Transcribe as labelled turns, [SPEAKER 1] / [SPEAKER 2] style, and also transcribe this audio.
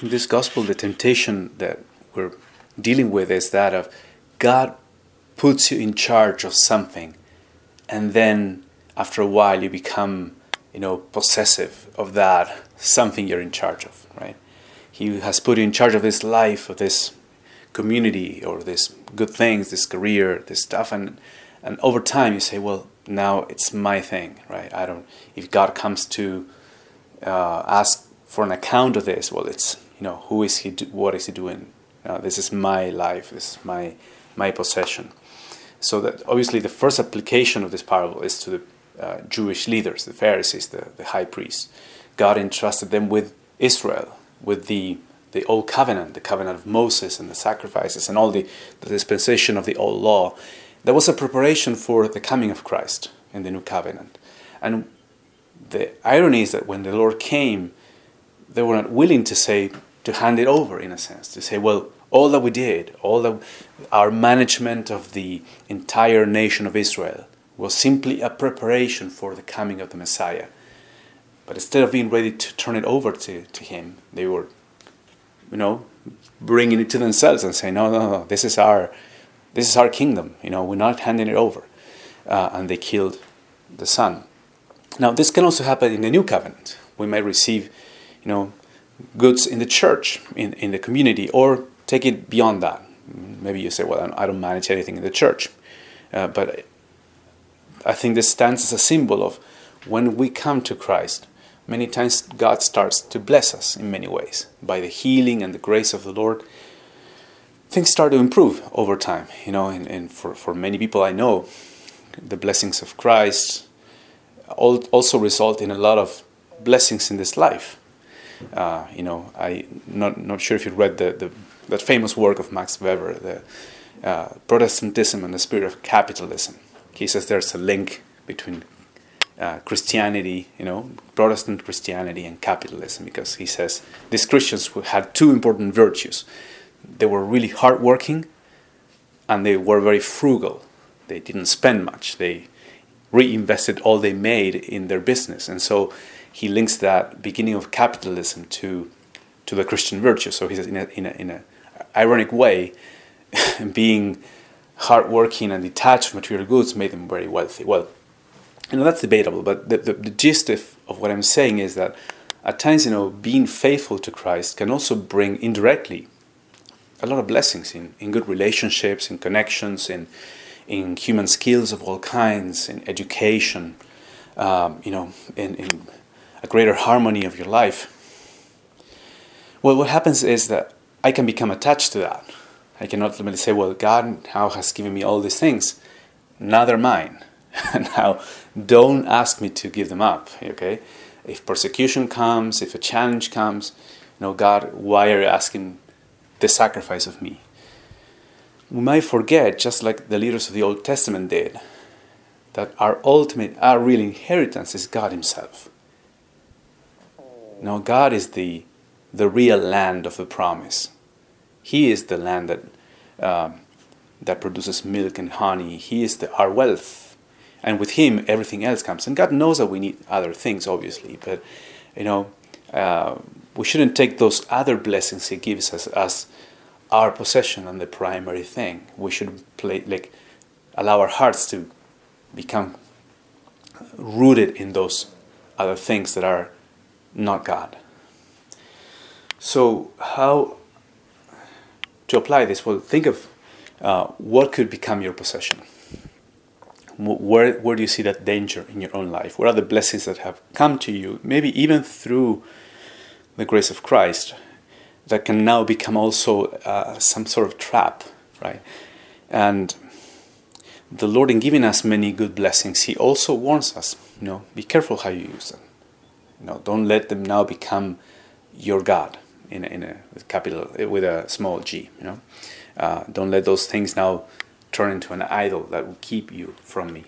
[SPEAKER 1] in this gospel, the temptation that we're dealing with is that of God puts you in charge of something, and then after a while you become, you know, possessive of that something you're in charge of, right? He has put you in charge of this life, of this community, or this good things, this career, this stuff, and and over time you say, well, now it's my thing, right? I don't. If God comes to uh, ask for an account of this, well, it's you know, who is he? Do, what is he doing? Uh, this is my life. This is my my possession. So that obviously the first application of this parable is to the uh, Jewish leaders, the Pharisees, the, the high priests. God entrusted them with Israel, with the the old covenant, the covenant of Moses and the sacrifices and all the, the dispensation of the old law. There was a preparation for the coming of Christ in the new covenant. And the irony is that when the Lord came, they were not willing to say, to hand it over in a sense, to say, well, all that we did, all our management of the entire nation of Israel was simply a preparation for the coming of the Messiah. But instead of being ready to turn it over to, to him, they were, you know, bringing it to themselves and saying, no, no, no, this is our, this is our kingdom. You know, we're not handing it over. Uh, and they killed the son. Now, this can also happen in the new covenant. We may receive, you know, goods in the church, in, in the community, or take it beyond that. Maybe you say, well, I don't manage anything in the church. Uh, but I think this stands as a symbol of when we come to Christ, many times God starts to bless us in many ways. By the healing and the grace of the Lord, things start to improve over time. You know, and, and for, for many people I know, the blessings of Christ also result in a lot of blessings in this life. Uh, you know, I not not sure if you read the, the that famous work of Max Weber, the uh, Protestantism and the spirit of capitalism. He says there's a link between uh, Christianity, you know, Protestant Christianity and capitalism, because he says these Christians had two important virtues. They were really hardworking, and they were very frugal. They didn't spend much. They reinvested all they made in their business, and so he links that beginning of capitalism to to the Christian virtue. So he says in a in a, in a ironic way, being hardworking and detached from material goods made them very wealthy. Well, you know that's debatable, but the, the, the gist of, of what I'm saying is that at times, you know, being faithful to Christ can also bring indirectly a lot of blessings in, in good relationships, in connections, in in human skills of all kinds, in education, um, you know, in, in a greater harmony of your life. Well, what happens is that I can become attached to that. I can ultimately say, well, God now has given me all these things. Now they're mine. now, don't ask me to give them up, okay? If persecution comes, if a challenge comes, you know, God, why are you asking the sacrifice of me? We might forget, just like the leaders of the Old Testament did, that our ultimate, our real inheritance is God Himself. No, God is the, the real land of the promise. He is the land that, uh, that produces milk and honey. He is the, our wealth. And with Him, everything else comes. And God knows that we need other things, obviously. But, you know, uh, we shouldn't take those other blessings He gives us as our possession and the primary thing. We should play, like, allow our hearts to become rooted in those other things that are not God. So, how to apply this? Well, think of uh, what could become your possession. Where, where do you see that danger in your own life? What are the blessings that have come to you, maybe even through the grace of Christ, that can now become also uh, some sort of trap, right? And the Lord, in giving us many good blessings, He also warns us, you know, be careful how you use them. You know, don't let them now become your God in a, in a capital with a small G. You know, uh, don't let those things now turn into an idol that will keep you from me.